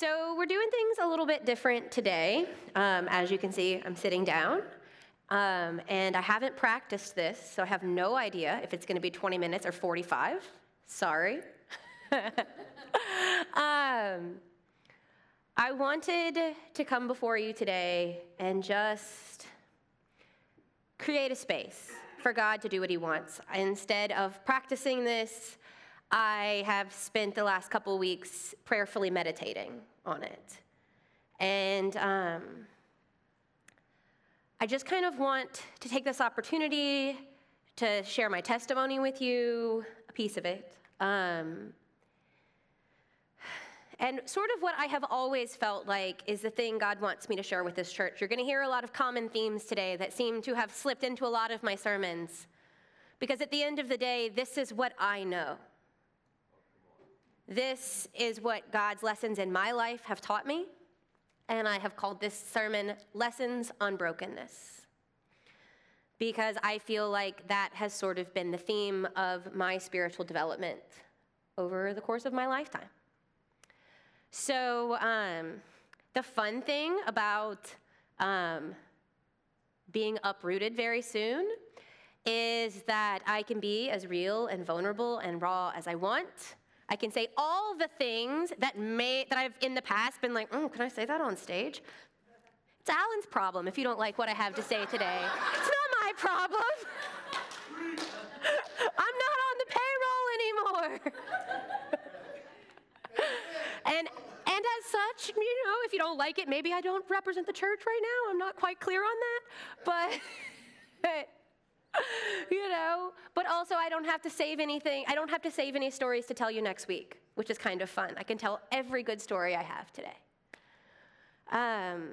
So, we're doing things a little bit different today. Um, as you can see, I'm sitting down. Um, and I haven't practiced this, so I have no idea if it's going to be 20 minutes or 45. Sorry. um, I wanted to come before you today and just create a space for God to do what He wants. Instead of practicing this, I have spent the last couple weeks prayerfully meditating on it. And um, I just kind of want to take this opportunity to share my testimony with you, a piece of it. Um, and sort of what I have always felt like is the thing God wants me to share with this church. You're going to hear a lot of common themes today that seem to have slipped into a lot of my sermons. Because at the end of the day, this is what I know. This is what God's lessons in my life have taught me. And I have called this sermon Lessons on Brokenness. Because I feel like that has sort of been the theme of my spiritual development over the course of my lifetime. So, um, the fun thing about um, being uprooted very soon is that I can be as real and vulnerable and raw as I want. I can say all the things that may that I've in the past been like, oh, can I say that on stage? It's Alan's problem if you don't like what I have to say today. It's not my problem. I'm not on the payroll anymore. and and as such, you know, if you don't like it, maybe I don't represent the church right now. I'm not quite clear on that. But you know, but also I don't have to save anything. I don't have to save any stories to tell you next week, which is kind of fun. I can tell every good story I have today. Um,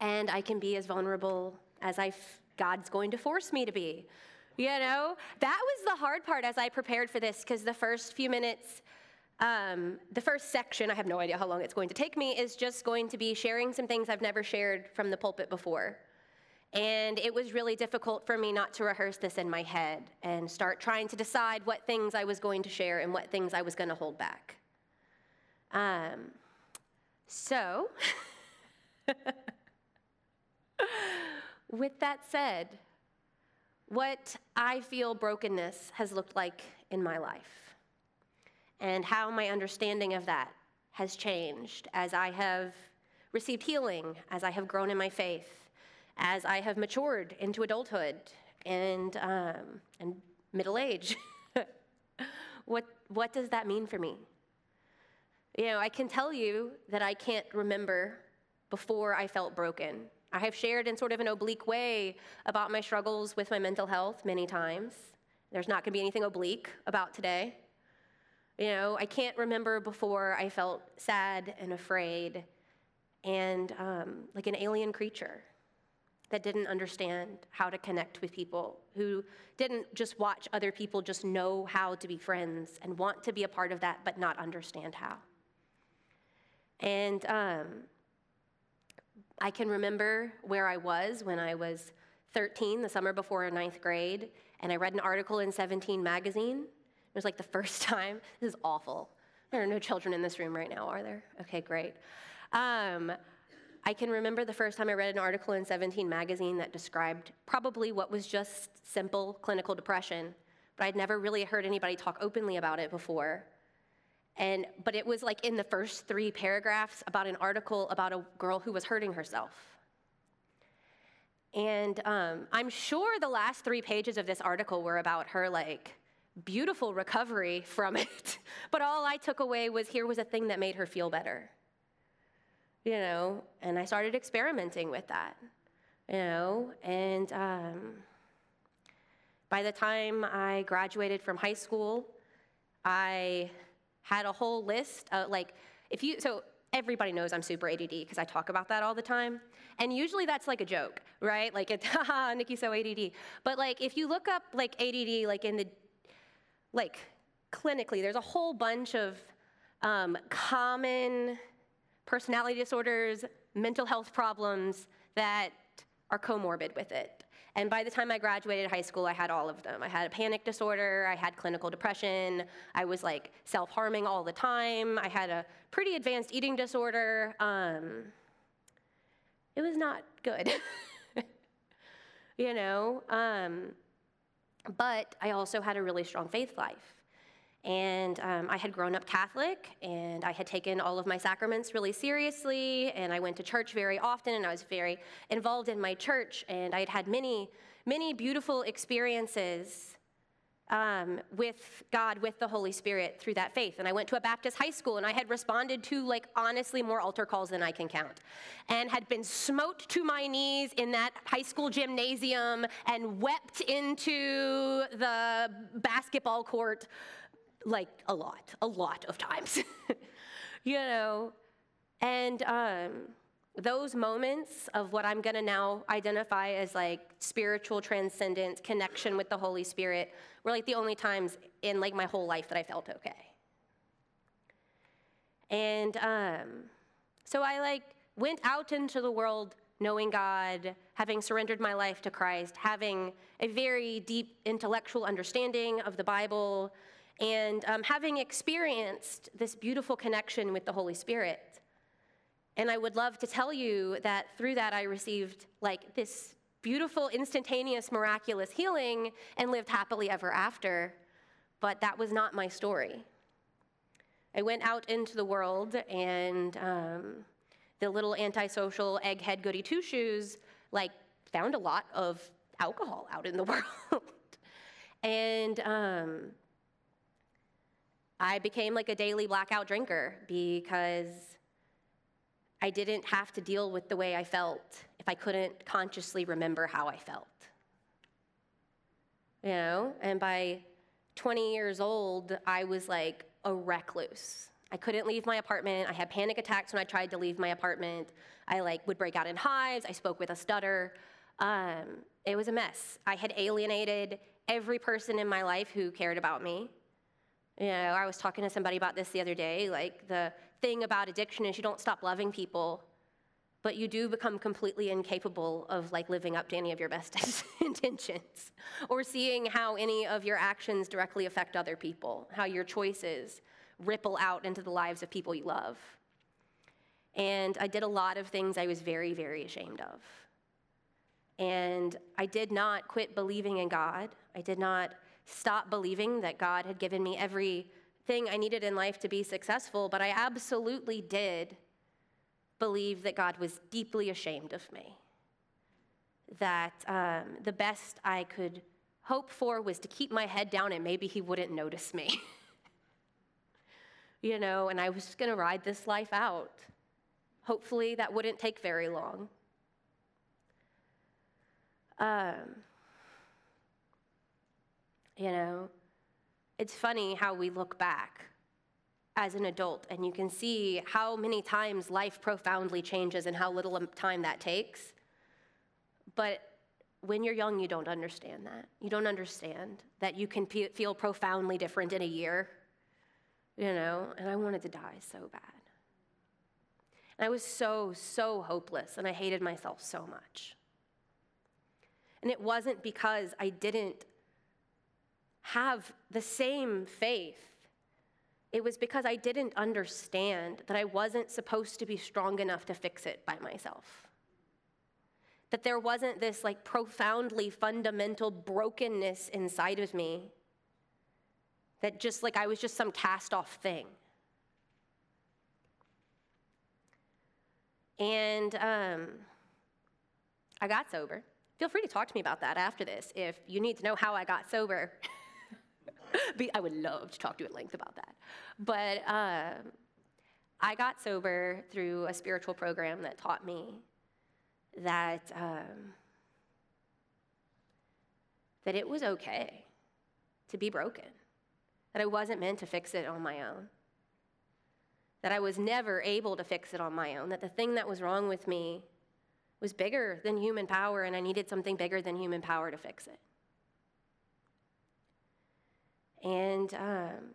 and I can be as vulnerable as I God's going to force me to be. You know, that was the hard part as I prepared for this because the first few minutes, um, the first section, I have no idea how long it's going to take me, is just going to be sharing some things I've never shared from the pulpit before. And it was really difficult for me not to rehearse this in my head and start trying to decide what things I was going to share and what things I was going to hold back. Um, so, with that said, what I feel brokenness has looked like in my life and how my understanding of that has changed as I have received healing, as I have grown in my faith as I have matured into adulthood and, um, and middle age. what, what does that mean for me? You know, I can tell you that I can't remember before I felt broken. I have shared in sort of an oblique way about my struggles with my mental health many times. There's not going to be anything oblique about today. You know, I can't remember before I felt sad and afraid and um, like an alien creature that didn't understand how to connect with people, who didn't just watch other people just know how to be friends and want to be a part of that, but not understand how. And um, I can remember where I was when I was 13, the summer before ninth grade, and I read an article in 17 magazine. It was like the first time. This is awful. There are no children in this room right now, are there? Okay, great. Um, I can remember the first time I read an article in 17 magazine that described probably what was just simple clinical depression, but I'd never really heard anybody talk openly about it before. And, but it was like in the first three paragraphs about an article about a girl who was hurting herself. And um, I'm sure the last three pages of this article were about her like beautiful recovery from it. but all I took away was here was a thing that made her feel better you know, and I started experimenting with that, you know, and um, by the time I graduated from high school, I had a whole list of like, if you, so everybody knows I'm super ADD because I talk about that all the time. And usually that's like a joke, right? Like, it's, haha, Nikki's so ADD. But like, if you look up like ADD, like in the, like clinically, there's a whole bunch of um, common personality disorders, mental health problems that are comorbid with it. And by the time I graduated high school, I had all of them. I had a panic disorder, I had clinical depression, I was like self harming all the time, I had a pretty advanced eating disorder. Um, it was not good, you know? Um, but I also had a really strong faith life. And um, I had grown up Catholic, and I had taken all of my sacraments really seriously, and I went to church very often, and I was very involved in my church, and I had had many, many beautiful experiences um, with God, with the Holy Spirit through that faith. And I went to a Baptist high school, and I had responded to, like, honestly, more altar calls than I can count, and had been smote to my knees in that high school gymnasium and wept into the basketball court like a lot, a lot of times, you know. And um, those moments of what I'm gonna now identify as like spiritual transcendence, connection with the Holy Spirit, were like the only times in like my whole life that I felt okay. And um, so I like went out into the world knowing God, having surrendered my life to Christ, having a very deep intellectual understanding of the Bible, and um, having experienced this beautiful connection with the Holy Spirit. And I would love to tell you that through that I received like this beautiful, instantaneous, miraculous healing and lived happily ever after. But that was not my story. I went out into the world and um, the little antisocial egghead goody two shoes, like, found a lot of alcohol out in the world. and um, I became like a daily blackout drinker because I didn't have to deal with the way I felt if I couldn't consciously remember how I felt. You know, and by 20 years old, I was like a recluse. I couldn't leave my apartment. I had panic attacks when I tried to leave my apartment. I like would break out in hives. I spoke with a stutter. Um, it was a mess. I had alienated every person in my life who cared about me. You know, I was talking to somebody about this the other day. Like, the thing about addiction is you don't stop loving people, but you do become completely incapable of like living up to any of your best intentions or seeing how any of your actions directly affect other people, how your choices ripple out into the lives of people you love. And I did a lot of things I was very, very ashamed of. And I did not quit believing in God. I did not stop believing that God had given me everything I needed in life to be successful, but I absolutely did believe that God was deeply ashamed of me. That um, the best I could hope for was to keep my head down and maybe He wouldn't notice me. you know, and I was just going to ride this life out. Hopefully, that wouldn't take very long. Um, you know, it's funny how we look back as an adult and you can see how many times life profoundly changes and how little time that takes. But when you're young, you don't understand that. You don't understand that you can feel profoundly different in a year, you know, and I wanted to die so bad. And I was so, so hopeless, and I hated myself so much. And it wasn't because I didn't have the same faith. It was because I didn't understand that I wasn't supposed to be strong enough to fix it by myself. That there wasn't this like profoundly fundamental brokenness inside of me that just like I was just some cast off thing. And um, I got sober. Feel free to talk to me about that after this if you need to know how I got sober. I would love to talk to you at length about that. But uh, I got sober through a spiritual program that taught me that um, that it was okay to be broken, that I wasn't meant to fix it on my own, that I was never able to fix it on my own, that the thing that was wrong with me was bigger than human power, and I needed something bigger than human power to fix it. And, um,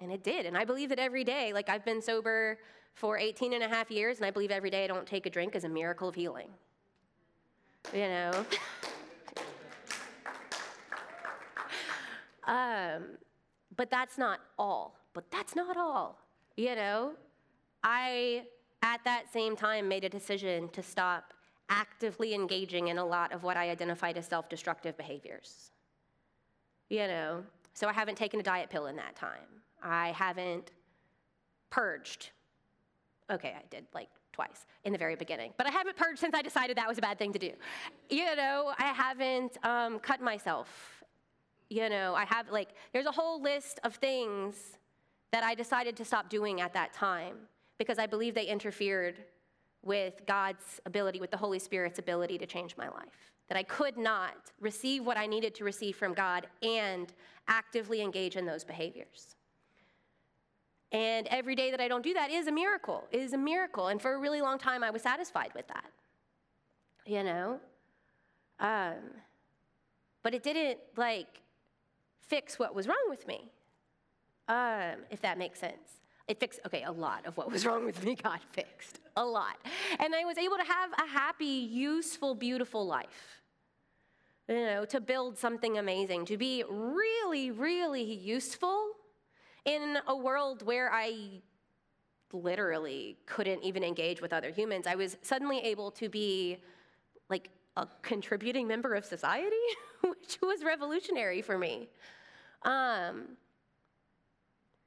and it did. And I believe that every day. Like I've been sober for 18 and a half years, and I believe every day I don't take a drink is a miracle of healing. You know? um, but that's not all. But that's not all. You know? I, at that same time, made a decision to stop actively engaging in a lot of what I identified as self destructive behaviors. You know? So I haven't taken a diet pill in that time. I haven't purged. Okay, I did like twice in the very beginning, but I haven't purged since I decided that was a bad thing to do. You know, I haven't um, cut myself. You know, I have like, there's a whole list of things that I decided to stop doing at that time because I believe they interfered with God's ability, with the Holy Spirit's ability to change my life. That I could not receive what I needed to receive from God and actively engage in those behaviors. And every day that I don't do that is a miracle, is a miracle. And for a really long time, I was satisfied with that. You know? Um, but it didn't, like, fix what was wrong with me, um, if that makes sense. It fixed, okay, a lot of what was wrong with me got fixed. A lot. And I was able to have a happy, useful, beautiful life. You know, to build something amazing, to be really, really useful in a world where I literally couldn't even engage with other humans. I was suddenly able to be like a contributing member of society, which was revolutionary for me. Um,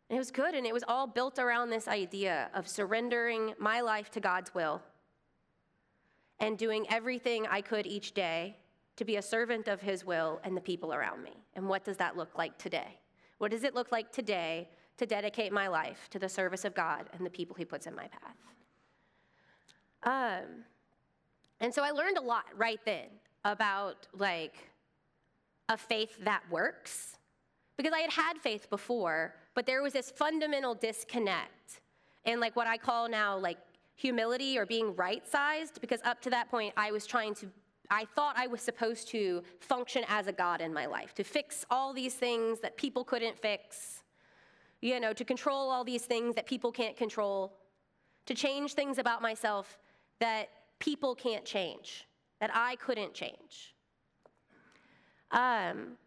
it was good, and it was all built around this idea of surrendering my life to God's will and doing everything I could each day to be a servant of His will and the people around me. And what does that look like today? What does it look like today to dedicate my life to the service of God and the people He puts in my path? Um, and so I learned a lot right then about like a faith that works because I had had faith before, but there was this fundamental disconnect in like what I call now like humility or being right sized because up to that point I was trying to I thought I was supposed to function as a God in my life, to fix all these things that people couldn't fix, you know, to control all these things that people can't control, to change things about myself that people can't change, that I couldn't change. Um,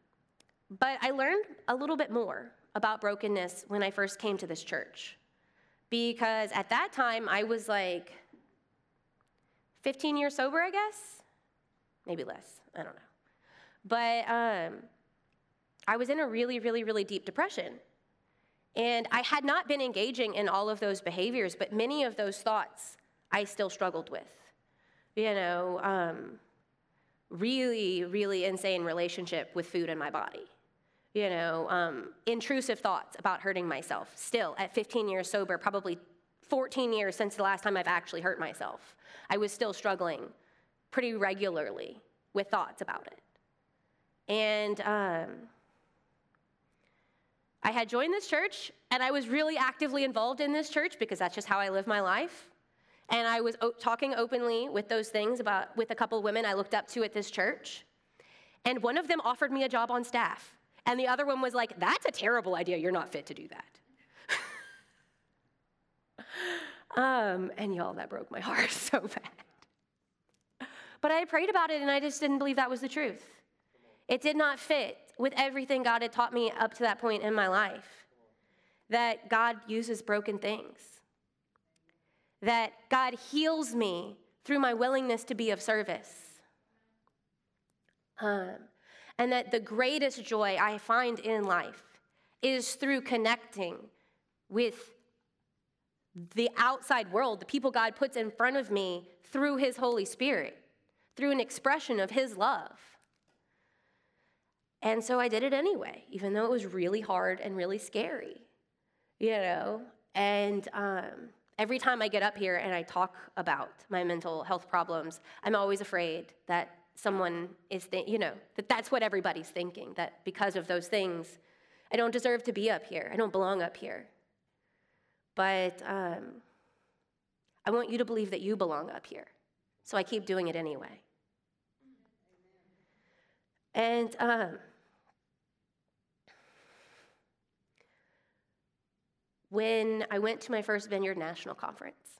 but I learned a little bit more about brokenness when I first came to this church. Because at that time, I was like 15 years sober, I guess. Maybe less. I don't know. But um, I was in a really, really, really deep depression. And I had not been engaging in all of those behaviors, but many of those thoughts I still struggled with. You know, um, really, really insane relationship with food and my body you know, um, intrusive thoughts about hurting myself. Still, at 15 years sober, probably 14 years since the last time I've actually hurt myself, I was still struggling pretty regularly with thoughts about it. And um, I had joined this church, and I was really actively involved in this church because that's just how I live my life. And I was o- talking openly with those things about with a couple women I looked up to at this church. And one of them offered me a job on staff. And the other one was like, That's a terrible idea. You're not fit to do that. um, and y'all, that broke my heart so bad. But I prayed about it and I just didn't believe that was the truth. It did not fit with everything God had taught me up to that point in my life. That God uses broken things, that God heals me through my willingness to be of service. Um, and that the greatest joy I find in life is through connecting with the outside world, the people God puts in front of me through His Holy Spirit, through an expression of His love. And so I did it anyway, even though it was really hard and really scary, you know? And um, every time I get up here and I talk about my mental health problems, I'm always afraid that someone is, th- you know, that that's what everybody's thinking, that because of those things, I don't deserve to be up here. I don't belong up here. But um, I want you to believe that you belong up here. So I keep doing it anyway. And um, when I went to my first Vineyard National Conference,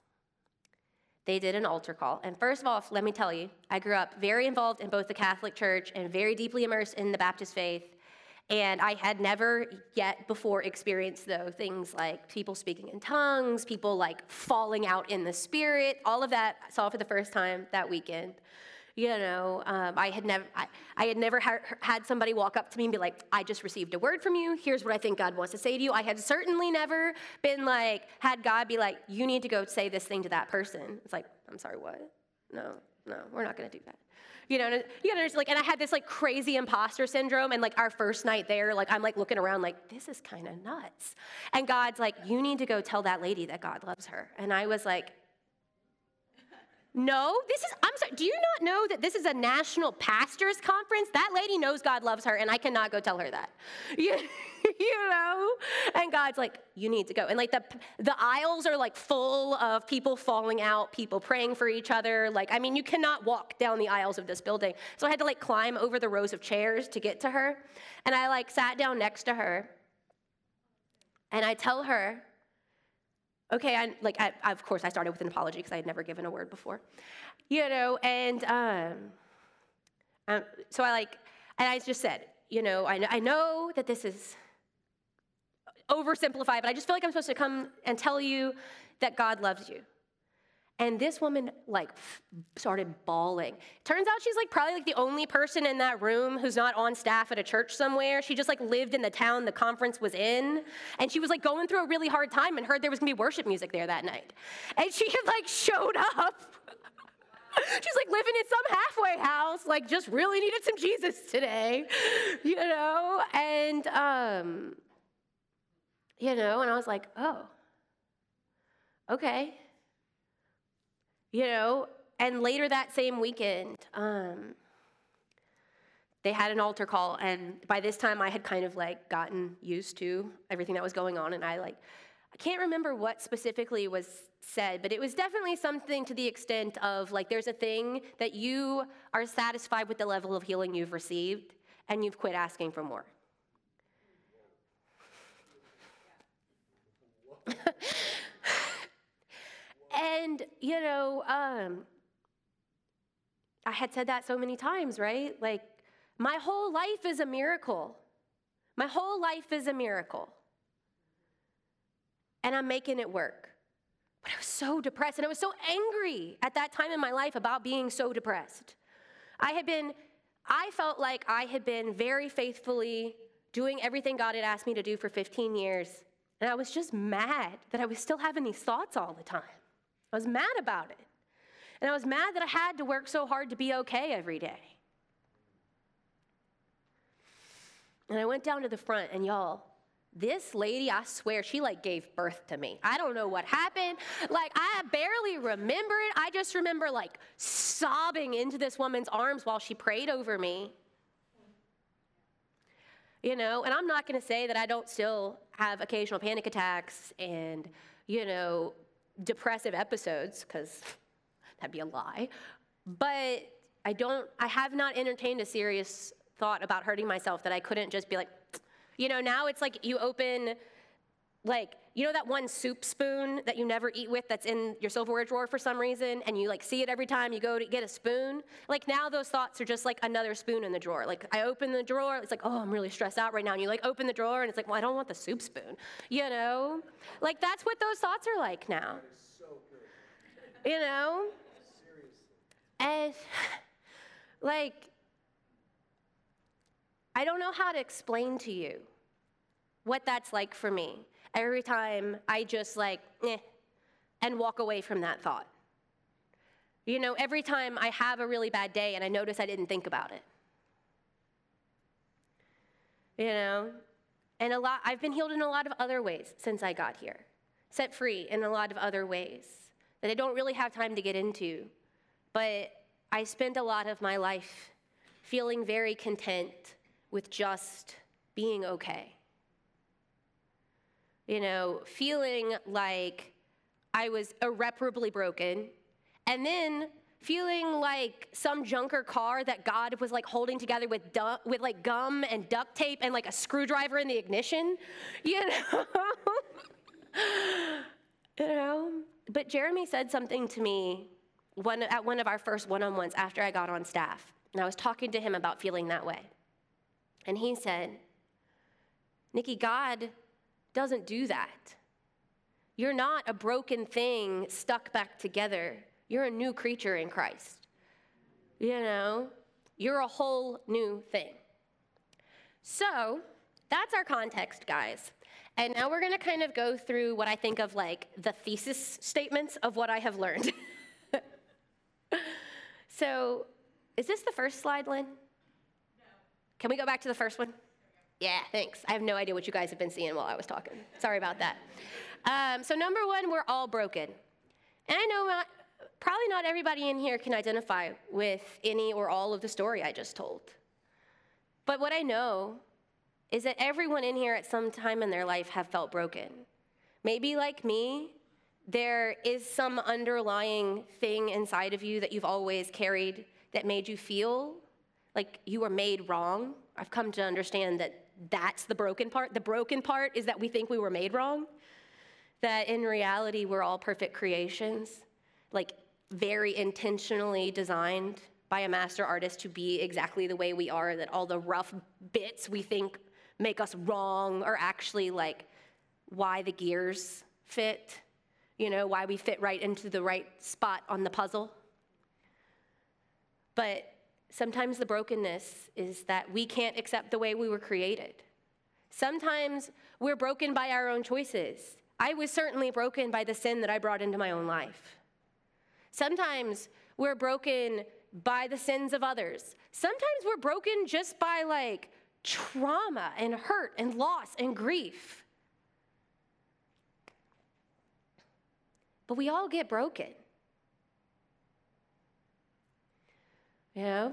they did an altar call. And first of all, let me tell you, I grew up very involved in both the Catholic Church and very deeply immersed in the Baptist faith. And I had never yet before experienced, though, things like people speaking in tongues, people like falling out in the spirit, all of that I saw for the first time that weekend. You know, um, I had never, I, I had never ha- had somebody walk up to me and be like, "I just received a word from you. Here's what I think God wants to say to you." I had certainly never been like, had God be like, "You need to go say this thing to that person." It's like, I'm sorry, what? No, no, we're not going to do that. You know, you know, like, and I had this like crazy imposter syndrome, and like our first night there, like I'm like looking around, like this is kind of nuts. And God's like, you need to go tell that lady that God loves her. And I was like, no, this is, I'm sorry, do you not know that this is a national pastors conference? That lady knows God loves her, and I cannot go tell her that. You, you know? And God's like, you need to go. And like the, the aisles are like full of people falling out, people praying for each other. Like, I mean, you cannot walk down the aisles of this building. So I had to like climb over the rows of chairs to get to her. And I like sat down next to her, and I tell her, okay, I, like, I, of course, I started with an apology because I had never given a word before, you know, and um, um, so I like, and I just said, you know, I, I know that this is oversimplified, but I just feel like I'm supposed to come and tell you that God loves you. And this woman like started bawling. Turns out she's like probably like the only person in that room who's not on staff at a church somewhere. She just like lived in the town the conference was in, and she was like going through a really hard time and heard there was gonna be worship music there that night. And she had like showed up. She's like living in some halfway house, like just really needed some Jesus today, you know? And um, you know, and I was like, oh, okay. You know, and later that same weekend, um, they had an altar call, and by this time I had kind of like gotten used to everything that was going on, and I like, I can't remember what specifically was said, but it was definitely something to the extent of like, there's a thing that you are satisfied with the level of healing you've received, and you've quit asking for more. and, you know, um, I had said that so many times, right? Like, my whole life is a miracle. My whole life is a miracle. And I'm making it work. But I was so depressed and I was so angry at that time in my life about being so depressed. I had been, I felt like I had been very faithfully doing everything God had asked me to do for 15 years. And I was just mad that I was still having these thoughts all the time. I was mad about it. And I was mad that I had to work so hard to be okay every day. And I went down to the front, and y'all, this lady, I swear, she like gave birth to me. I don't know what happened. Like, I barely remember it. I just remember like sobbing into this woman's arms while she prayed over me. You know, and I'm not going to say that I don't still have occasional panic attacks and, you know, depressive episodes, because that'd be a lie. But I don't, I have not entertained a serious thought about hurting myself that I couldn't just be like, you know, now it's like you open like you know that one soup spoon that you never eat with that's in your silverware drawer for some reason and you like see it every time you go to get a spoon? Like now those thoughts are just like another spoon in the drawer. Like i open the drawer it's like oh i'm really stressed out right now. And you like open the drawer and it's like well i don't want the soup spoon you know? Like that's what those thoughts are like now. You know? And like i don't know how to explain to you what that's like for me every time I just like, eh, and walk away from that thought. You know, every time I have a really bad day and I notice I didn't think about it. You know, and a lot, I've been healed in a lot of other ways since I got here, set free in a lot of other ways that I don't really have time to get into. But I spent a lot of my life feeling very content with just being okay you know, feeling like I was irreparably broken, and then feeling like some junker car that God was like holding together with du- with like gum and duct tape and like a screwdriver in the ignition, you know. you know. But Jeremy said something to me one at one of our first one-on-ones after I got on staff, and I was talking to him about feeling that way, and he said, Nikki, God doesn't do that. You're not a broken thing stuck back together. You're a new creature in Christ. You know, you're a whole new thing. So, that's our context, guys. And now we're going to kind of go through what I think of like the thesis statements of what I have learned. so, is this the first slide, Lynn? No. Can we go back to the first one? Yeah, thanks. I have no idea what you guys have been seeing while I was talking. Sorry about that. Um, so, number one, we're all broken. And I know not, probably not everybody in here can identify with any or all of the story I just told. But what I know is that everyone in here at some time in their life have felt broken. Maybe like me, there is some underlying thing inside of you that you've always carried that made you feel like you were made wrong. I've come to understand that that's the broken part. The broken part is that we think we were made wrong, that in reality, we're all perfect creations, like very intentionally designed by a master artist to be exactly the way we are, that all the rough bits we think make us wrong are actually like why the gears fit, you know, why we fit right into the right spot on the puzzle. But sometimes the brokenness is that we can't accept the way we were created. Sometimes we're broken by our own choices. I was certainly broken by the sin that I brought into my own life. Sometimes we're broken by the sins of others. Sometimes we're broken just by like trauma and hurt and loss and grief. But we all get broken. You know?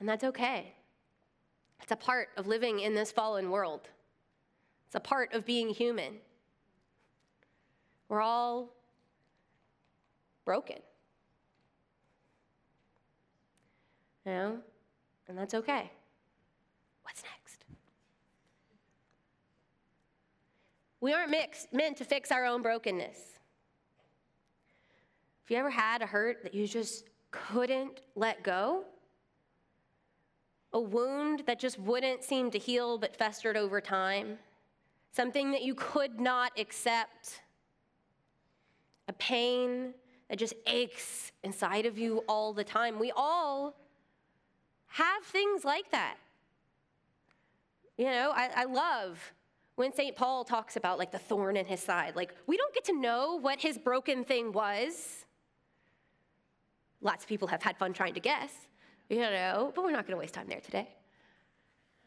And that's okay. It's a part of living in this fallen world, it's a part of being human. We're all broken. You know? And that's okay. What's next? We aren't mixed, meant to fix our own brokenness. Have you ever had a hurt that you just couldn't let go? A wound that just wouldn't seem to heal but festered over time? Something that you could not accept? A pain that just aches inside of you all the time? We all have things like that. You know, I, I love when St. Paul talks about like the thorn in his side. Like, we don't get to know what his broken thing was. Lots of people have had fun trying to guess, you know, but we're not going to waste time there today.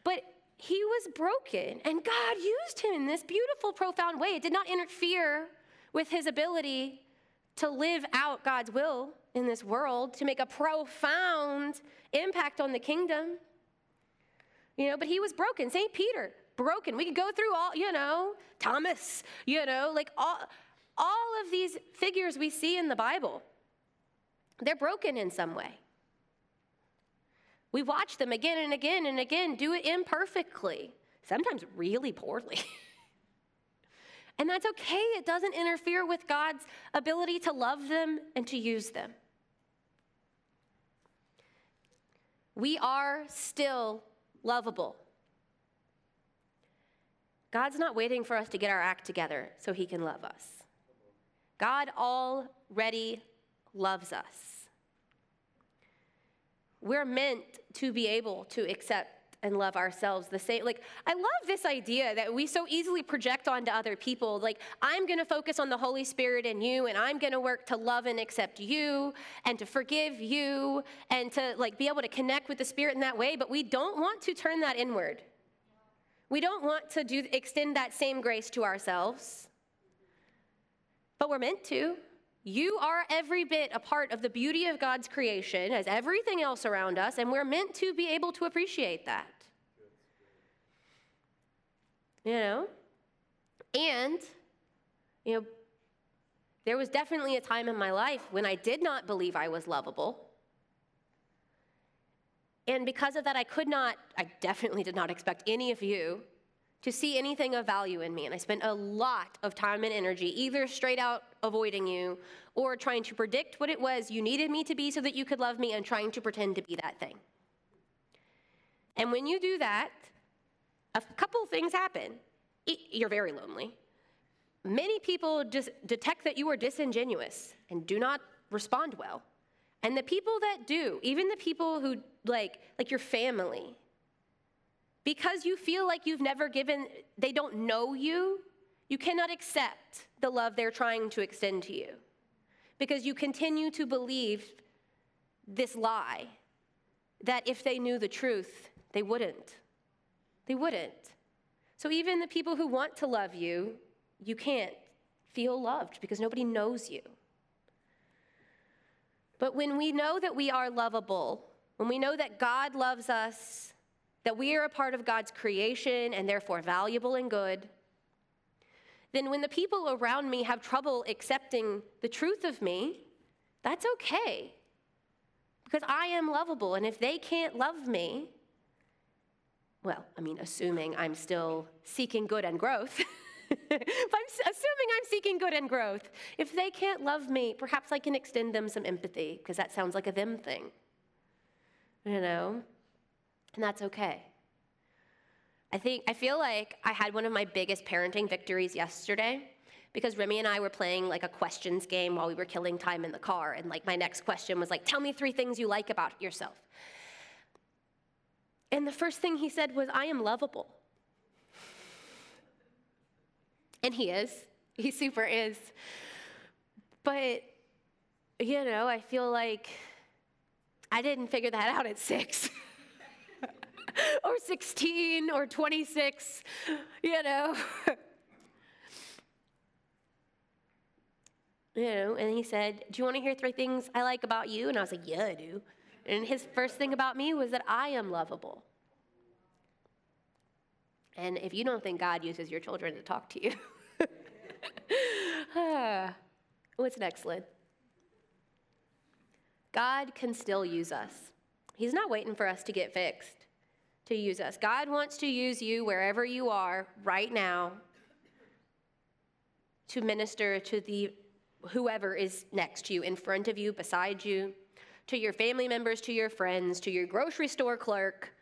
But he was broken, and God used him in this beautiful, profound way. It did not interfere with his ability to live out God's will in this world, to make a profound impact on the kingdom. You know, but he was broken. St. Peter, broken. We could go through all, you know, Thomas, you know, like all, all of these figures we see in the Bible. They're broken in some way. We watch them again and again and again do it imperfectly, sometimes really poorly. and that's okay. It doesn't interfere with God's ability to love them and to use them. We are still lovable. God's not waiting for us to get our act together so he can love us. God already loves us. We're meant to be able to accept and love ourselves the same. Like, I love this idea that we so easily project onto other people. Like, I'm going to focus on the Holy Spirit in you, and I'm going to work to love and accept you, and to forgive you, and to like be able to connect with the Spirit in that way. But we don't want to turn that inward. We don't want to do extend that same grace to ourselves. But we're meant to. You are every bit a part of the beauty of God's creation as everything else around us, and we're meant to be able to appreciate that. You know? And, you know, there was definitely a time in my life when I did not believe I was lovable. And because of that, I could not, I definitely did not expect any of you to see anything of value in me. And I spent a lot of time and energy either straight out avoiding you or trying to predict what it was you needed me to be so that you could love me and trying to pretend to be that thing. And when you do that, a couple things happen. You're very lonely. Many people just detect that you are disingenuous and do not respond well. And the people that do, even the people who like like your family, because you feel like you've never given they don't know you, you cannot accept the love they're trying to extend to you. Because you continue to believe this lie that if they knew the truth, they wouldn't. They wouldn't. So even the people who want to love you, you can't feel loved because nobody knows you. But when we know that we are lovable, when we know that God loves us, that we are a part of God's creation and therefore valuable and good, then when the people around me have trouble accepting the truth of me, that's okay. Because I am lovable, and if they can't love me, well, I mean, assuming I'm still seeking good and growth. if I'm assuming I'm seeking good and growth, if they can't love me, perhaps I can extend them some empathy, because that sounds like a them thing. You know? And that's okay. I think, I feel like I had one of my biggest parenting victories yesterday because Remy and I were playing like a questions game while we were killing time in the car. And like my next question was like, tell me three things you like about yourself. And the first thing he said was, I am lovable. And he is. He super is. But, you know, I feel like I didn't figure that out at six. or 16 or 26, you know. you know, and he said, Do you want to hear three things I like about you? And I was like, Yeah, I do. And his first thing about me was that I am lovable. And if you don't think God uses your children to talk to you, what's next, Lynn? God can still use us. He's not waiting for us to get fixed to use us. God wants to use you wherever you are right now to minister to the whoever is next to you, in front of you, beside you, to your family members, to your friends, to your grocery store clerk,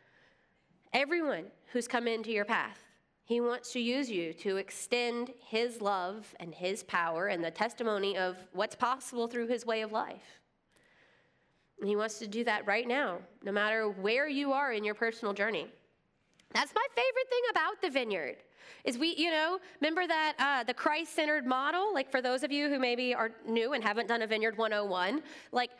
everyone who's come into your path. He wants to use you to extend his love and his power and the testimony of what's possible through his way of life. And he wants to do that right now, no matter where you are in your personal journey. That's my favorite thing about the vineyard. Is we, you know, remember that uh, the Christ centered model? Like for those of you who maybe are new and haven't done a Vineyard 101, like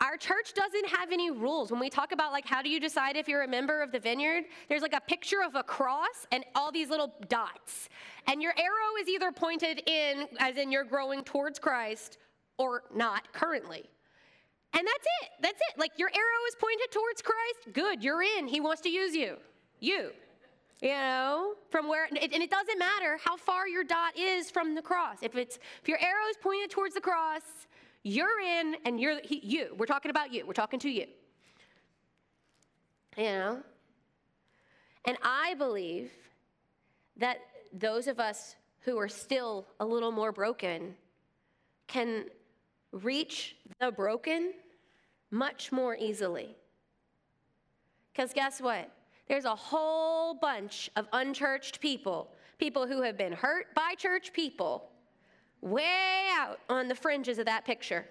our church doesn't have any rules. When we talk about like how do you decide if you're a member of the vineyard, there's like a picture of a cross and all these little dots. And your arrow is either pointed in, as in you're growing towards Christ, or not currently. And that's it. That's it. Like your arrow is pointed towards Christ. Good, you're in. He wants to use you. You. You know, from where, and it doesn't matter how far your dot is from the cross. If it's if your arrow is pointed towards the cross, you're in, and you're he, you. We're talking about you. We're talking to you. You know, and I believe that those of us who are still a little more broken can reach the broken much more easily. Because guess what? There's a whole bunch of unchurched people, people who have been hurt by church people, way out on the fringes of that picture.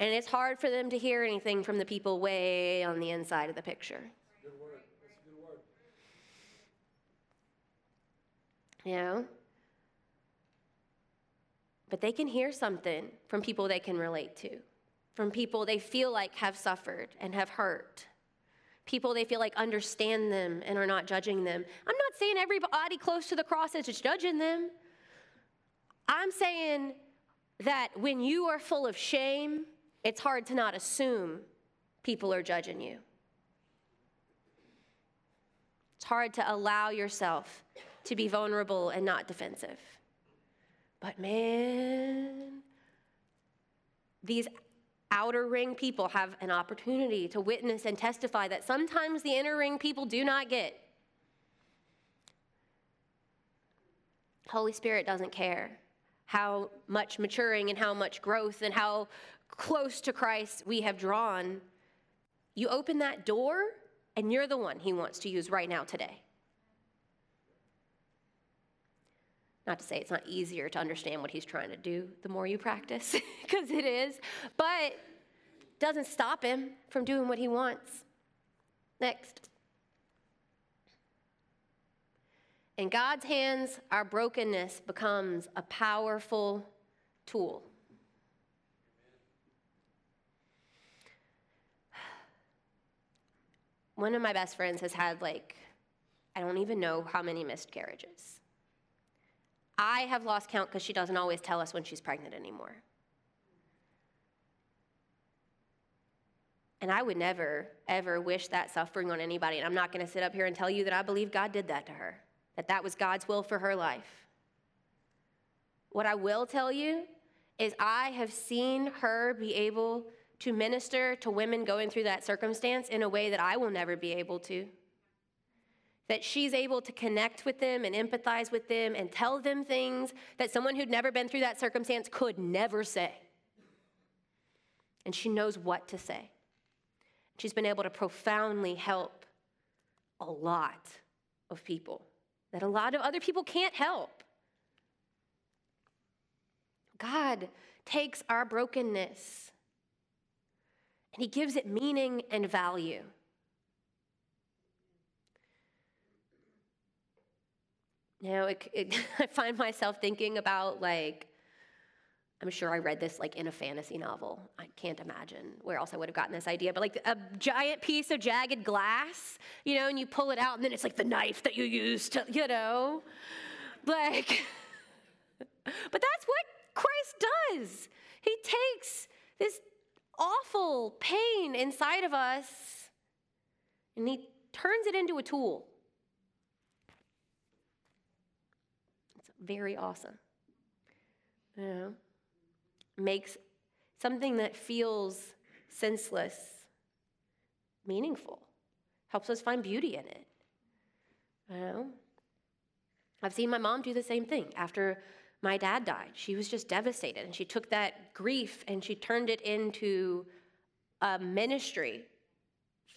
And it's hard for them to hear anything from the people way on the inside of the picture. You know? But they can hear something from people they can relate to from people they feel like have suffered and have hurt. People they feel like understand them and are not judging them. I'm not saying everybody close to the cross is just judging them. I'm saying that when you are full of shame, it's hard to not assume people are judging you. It's hard to allow yourself to be vulnerable and not defensive. But man, these outer ring people have an opportunity to witness and testify that sometimes the inner ring people do not get. Holy Spirit doesn't care how much maturing and how much growth and how close to Christ we have drawn. You open that door And you're the one He wants to use right now today. Not to say it's not easier to understand what He's trying to do the more you practice, because it is, but doesn't stop Him from doing what He wants. Next. In God's hands, our brokenness becomes a powerful tool. One of my best friends has had, like, I don't even know how many miscarriages. I have lost count because she doesn't always tell us when she's pregnant anymore. And I would never, ever wish that suffering on anybody. And I'm not going to sit up here and tell you that I believe God did that to her that that was God's will for her life. What I will tell you is I have seen her be able to minister to women going through that circumstance in a way that I will never be able to. That she's able to connect with them and empathize with them and tell them things that someone who'd never been through that circumstance could never say. And she knows what to say. She's been able to profoundly help a lot of people that a lot of other people can't help. God takes our brokenness and He gives it meaning and value. You know, it, it, I find myself thinking about like I'm sure I read this like in a fantasy novel. I can't imagine where else I would have gotten this idea, but like a giant piece of jagged glass, you know, and you pull it out, and then it's like the knife that you use to, you know, like, but that's what Christ does. He takes this awful pain inside of us and he turns it into a tool. It's very awesome. You know? makes something that feels senseless meaningful, helps us find beauty in it. You know? I've seen my mom do the same thing after my dad died. She was just devastated, and she took that grief and she turned it into a ministry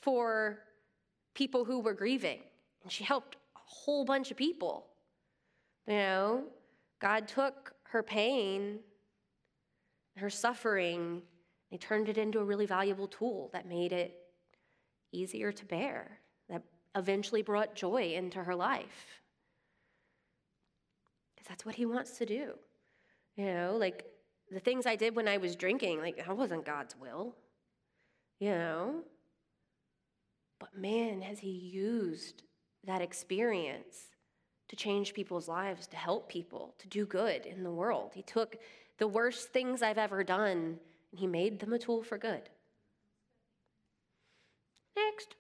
for people who were grieving. And she helped a whole bunch of people. You know, God took her pain her suffering, they turned it into a really valuable tool that made it easier to bear, that eventually brought joy into her life. Because that's what he wants to do. You know, like the things I did when I was drinking, like that wasn't God's will. You know? But man, has he used that experience to change people's lives, to help people, to do good in the world. He took the worst things I've ever done, and He made them a tool for good. Next.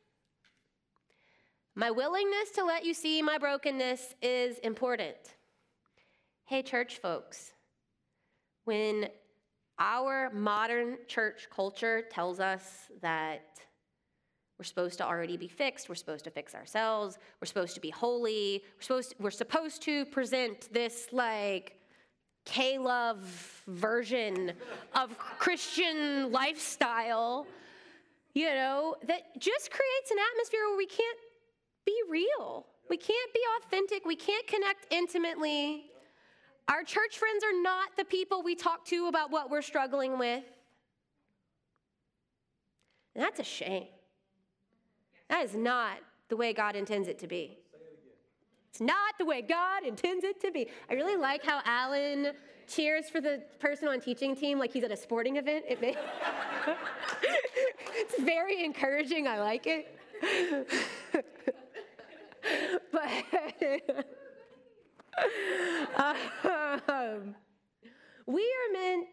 My willingness to let you see my brokenness is important. Hey, church folks, when our modern church culture tells us that we're supposed to already be fixed, we're supposed to fix ourselves, we're supposed to be holy, we're supposed to, we're supposed to present this like K love version of Christian lifestyle, you know, that just creates an atmosphere where we can't be real. We can't be authentic. We can't connect intimately. Our church friends are not the people we talk to about what we're struggling with. And that's a shame. That is not the way God intends it to be. It's not the way God intends it to be. I really like how Alan cheers for the person on teaching team like he's at a sporting event. It may- it's very encouraging. I like it. but um, we are meant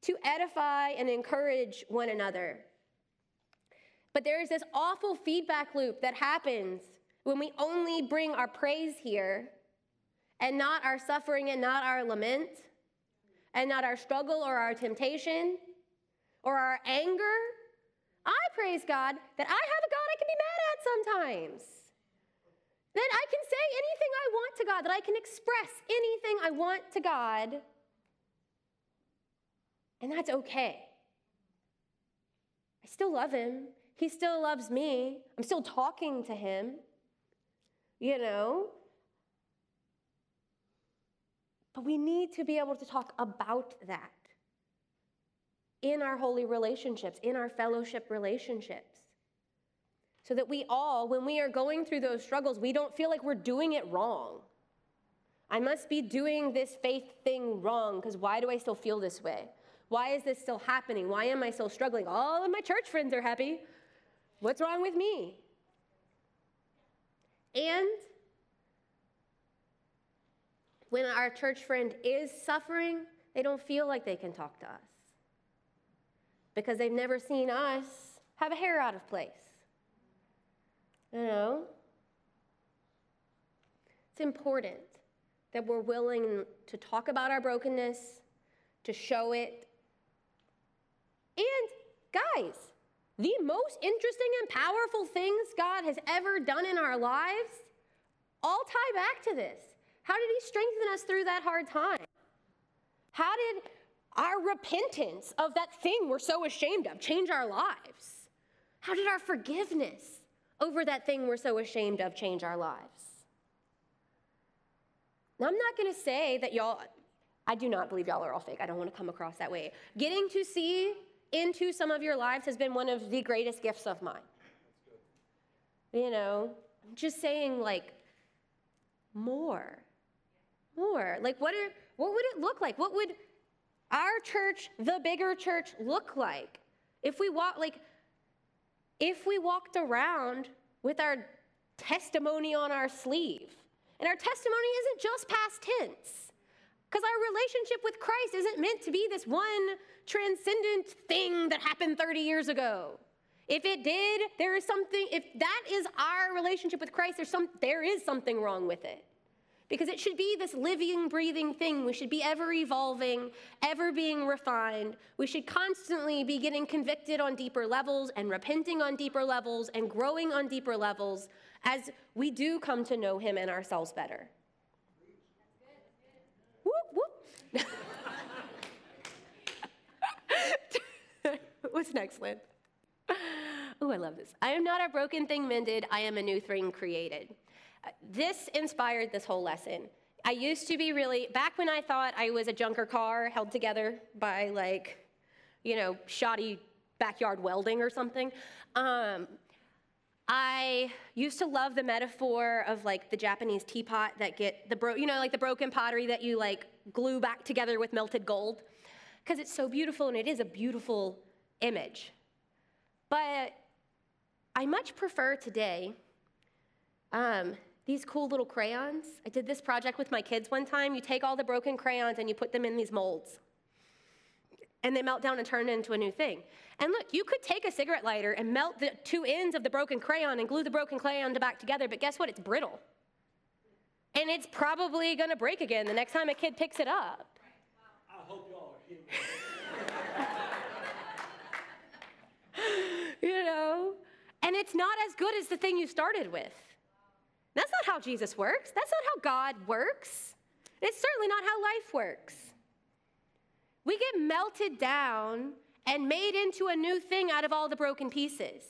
to edify and encourage one another. But there is this awful feedback loop that happens when we only bring our praise here and not our suffering and not our lament and not our struggle or our temptation or our anger, I praise God that I have a God I can be mad at sometimes. That I can say anything I want to God, that I can express anything I want to God, and that's okay. I still love Him, He still loves me. I'm still talking to him, you know? But we need to be able to talk about that in our holy relationships, in our fellowship relationships. So that we all, when we are going through those struggles, we don't feel like we're doing it wrong. I must be doing this faith thing wrong because why do I still feel this way? Why is this still happening? Why am I still struggling? All of my church friends are happy. What's wrong with me? And when our church friend is suffering, they don't feel like they can talk to us because they've never seen us have a hair out of place. You know? It's important that we're willing to talk about our brokenness, to show it. And guys, the most interesting and powerful things God has ever done in our lives all tie back to this. How did He strengthen us through that hard time? How did our repentance of that thing we're so ashamed of change our lives? How did our forgiveness over that thing we're so ashamed of change our lives? Now, I'm not going to say that y'all, I do not believe y'all are all fake. I don't want to come across that way. Getting to see into some of your lives has been one of the greatest gifts of mine. You know, just saying, like, more. More. Like, what, are, what would it look like? What would our church, the bigger church, look like? If we walk, like, if we walked around with our testimony on our sleeve, and our testimony isn't just past tense, because our relationship with Christ isn't meant to be this one transcendent thing that happened 30 years ago. If it did, there is something, if that is our relationship with Christ, there's some, there is something wrong with it. Because it should be this living, breathing thing. We should be ever evolving, ever being refined. We should constantly be getting convicted on deeper levels and repenting on deeper levels and growing on deeper levels as we do come to know Him and ourselves better. What's next, Lynn? Oh, I love this. I am not a broken thing mended, I am a new thing created. This inspired this whole lesson. I used to be really, back when I thought I was a junker car held together by like, you know, shoddy backyard welding or something. Um, I used to love the metaphor of like the Japanese teapot that get the bro, you know, like the broken pottery that you like glue back together with melted gold, because it's so beautiful and it is a beautiful image. But I much prefer today um, these cool little crayons. I did this project with my kids one time. You take all the broken crayons and you put them in these molds. And they melt down and turn into a new thing. And look, you could take a cigarette lighter and melt the two ends of the broken crayon and glue the broken crayon back together, but guess what? It's brittle. And it's probably gonna break again the next time a kid picks it up. I hope y'all are hitting you know? And it's not as good as the thing you started with. That's not how Jesus works. That's not how God works. It's certainly not how life works. We get melted down and made into a new thing out of all the broken pieces.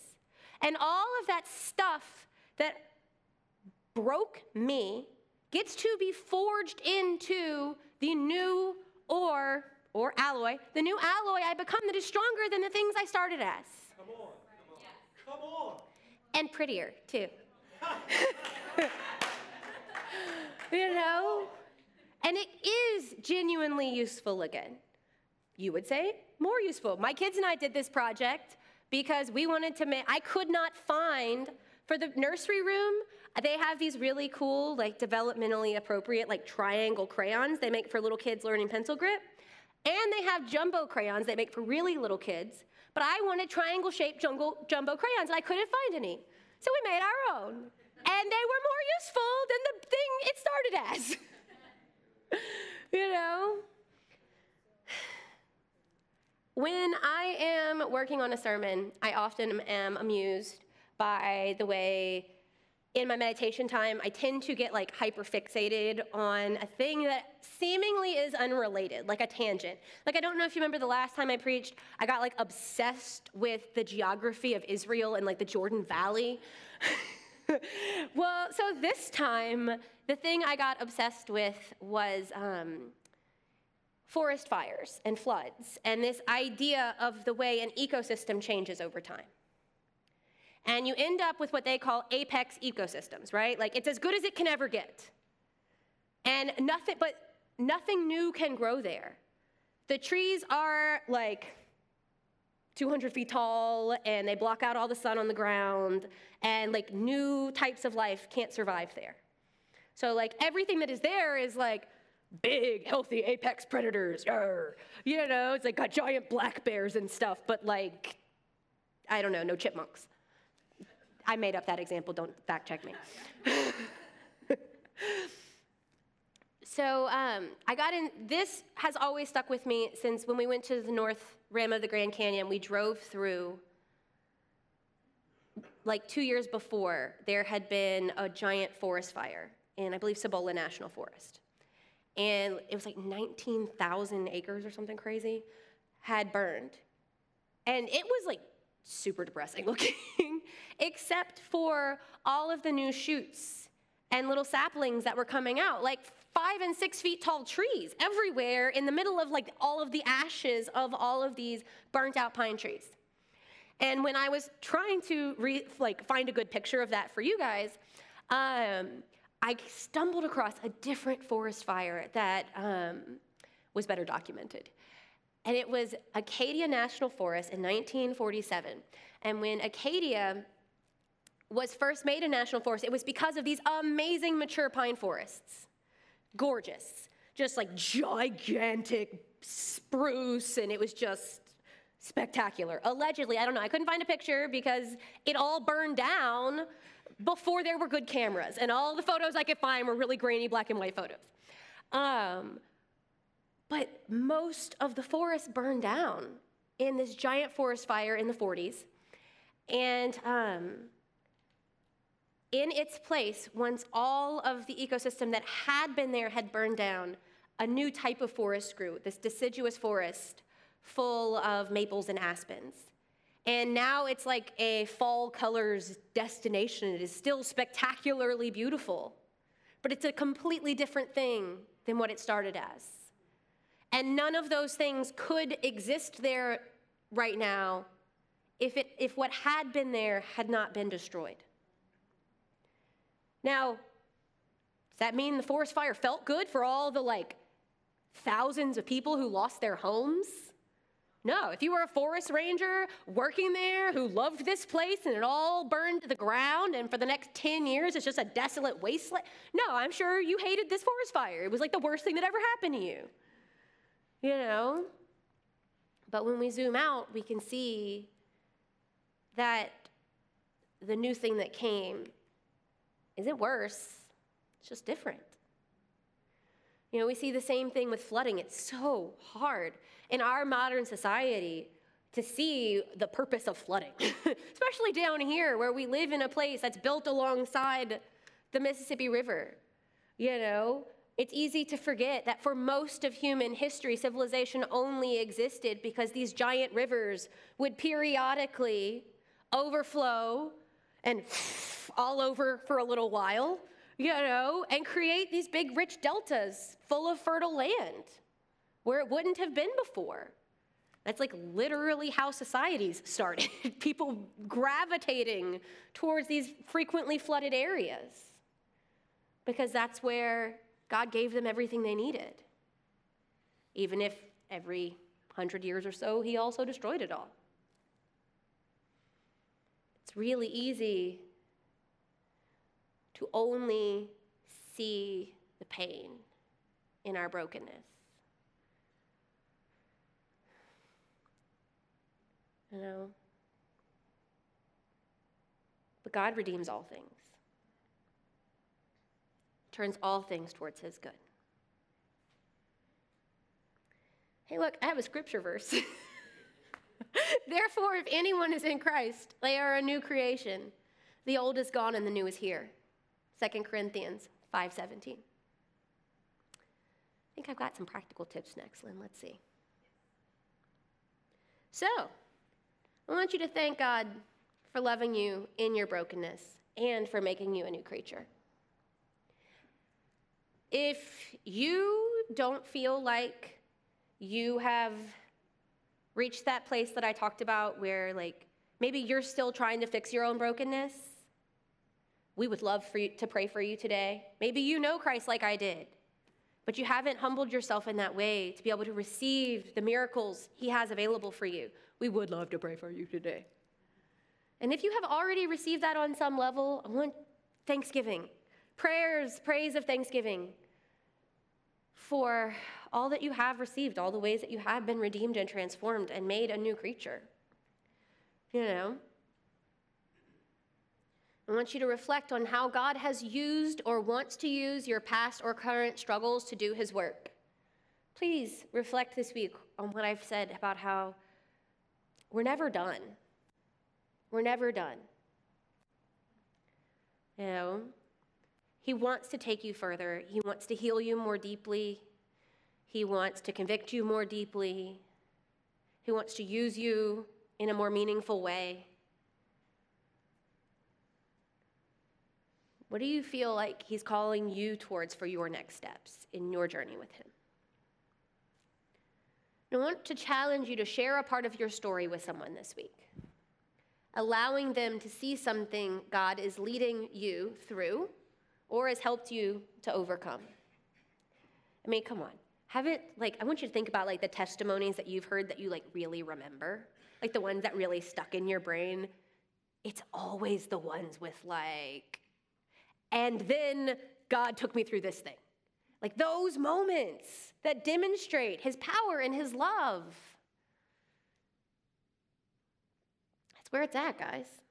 And all of that stuff that broke me gets to be forged into the new ore or alloy, the new alloy I become that is stronger than the things I started as. Come on. Come on. And prettier, too. you know? And it is genuinely useful again. You would say more useful. My kids and I did this project because we wanted to make, I could not find, for the nursery room, they have these really cool, like developmentally appropriate, like triangle crayons they make for little kids learning pencil grip. And they have jumbo crayons they make for really little kids. But I wanted triangle shaped jumbo, jumbo crayons and I couldn't find any. So we made our own. And they were more useful than the thing it started as. you know? When I am working on a sermon, I often am amused by the way in my meditation time, I tend to get like hyper fixated on a thing that seemingly is unrelated, like a tangent. Like, I don't know if you remember the last time I preached, I got like obsessed with the geography of Israel and like the Jordan Valley. well, so this time, the thing I got obsessed with was um, forest fires and floods, and this idea of the way an ecosystem changes over time and you end up with what they call apex ecosystems, right? Like it's as good as it can ever get. And nothing, but nothing new can grow there. The trees are like 200 feet tall and they block out all the sun on the ground, and like new types of life can't survive there. So, like, everything that is there is like big, healthy apex predators. Arr. You know, it's like got giant black bears and stuff, but like, I don't know, no chipmunks. I made up that example, don't fact check me. so um, I got in, this has always stuck with me since when we went to the north rim of the Grand Canyon, we drove through. Like two years before, there had been a giant forest fire in, I believe, Cibola National Forest. And it was like 19,000 acres or something crazy had burned. And it was like super depressing looking, except for all of the new shoots and little saplings that were coming out, like five and six feet tall trees everywhere in the middle of like all of the ashes of all of these burnt out pine trees. And when I was trying to re- like find a good picture of that for you guys, um, I stumbled across a different forest fire that um, was better documented. And it was Acadia National Forest in 1947. And when Acadia was first made a national forest, it was because of these amazing mature pine forests. Gorgeous, just like gigantic spruce, and it was just spectacular. Allegedly, I don't know, I couldn't find a picture because it all burned down before there were good cameras, and all the photos I could find were really grainy black and white photos. Um, but most of the forest burned down in this giant forest fire in the 40s. And um, in its place, once all of the ecosystem that had been there had burned down, a new type of forest grew, this deciduous forest full of maples and aspens. And now it's like a fall colors destination. It is still spectacularly beautiful, but it's a completely different thing than what it started as. And none of those things could exist there right now if, it, if what had been there had not been destroyed. Now, does that mean the forest fire felt good for all the like thousands of people who lost their homes? No, if you were a forest ranger working there who loved this place and it all burned to the ground and for the next 10 years it's just a desolate wasteland, no, I'm sure you hated this forest fire. It was like the worst thing that ever happened to you you know? But when we zoom out, we can see that the new thing that came isn't worse, it's just different. You know, we see the same thing with flooding. It's so hard in our modern society to see the purpose of flooding, especially down here where we live in a place that's built alongside the Mississippi River. You know, it's easy to forget that for most of human history, civilization only existed because these giant rivers would periodically overflow and all over for a little while, you know, and create these big rich deltas full of fertile land where it wouldn't have been before. That's like literally how societies started people gravitating towards these frequently flooded areas because that's where God gave them everything they needed. Even if every hundred years or so, He also destroyed it all. It's really easy to only see the pain in our brokenness. You know? But God redeems all things turns all things towards his good. Hey, look, I have a scripture verse. Therefore, if anyone is in Christ, they are a new creation. The old is gone and the new is here. 2 Corinthians 5:17. I think I've got some practical tips next, Lynn. Let's see. So, I want you to thank God for loving you in your brokenness and for making you a new creature. If you don't feel like you have reached that place that I talked about where, like, maybe you're still trying to fix your own brokenness, we would love for you to pray for you today. Maybe you know Christ like I did, but you haven't humbled yourself in that way to be able to receive the miracles He has available for you. We would love to pray for you today. And if you have already received that on some level, I want thanksgiving, prayers, praise of thanksgiving for all that you have received, all the ways that you have been redeemed and transformed and made a new creature. You know? I want you to reflect on how God has used or wants to use your past or current struggles to do his work. Please reflect this week on what I've said about how we're never done. We're never done. You know, he wants to take you further. He wants to heal you more deeply. He wants to convict you more deeply. He wants to use you in a more meaningful way. What do you feel like He's calling you towards for your next steps in your journey with Him? I want to challenge you to share a part of your story with someone this week, allowing them to see something God is leading you through or has helped you to overcome. I mean, come on. Haven't, like, I want you to think about, like, the testimonies that you've heard that you, like, really remember, like the ones that really stuck in your brain. It's always the ones with, like, and then God took me through this thing. Like those moments that demonstrate his power and his love. That's where it's at, guys.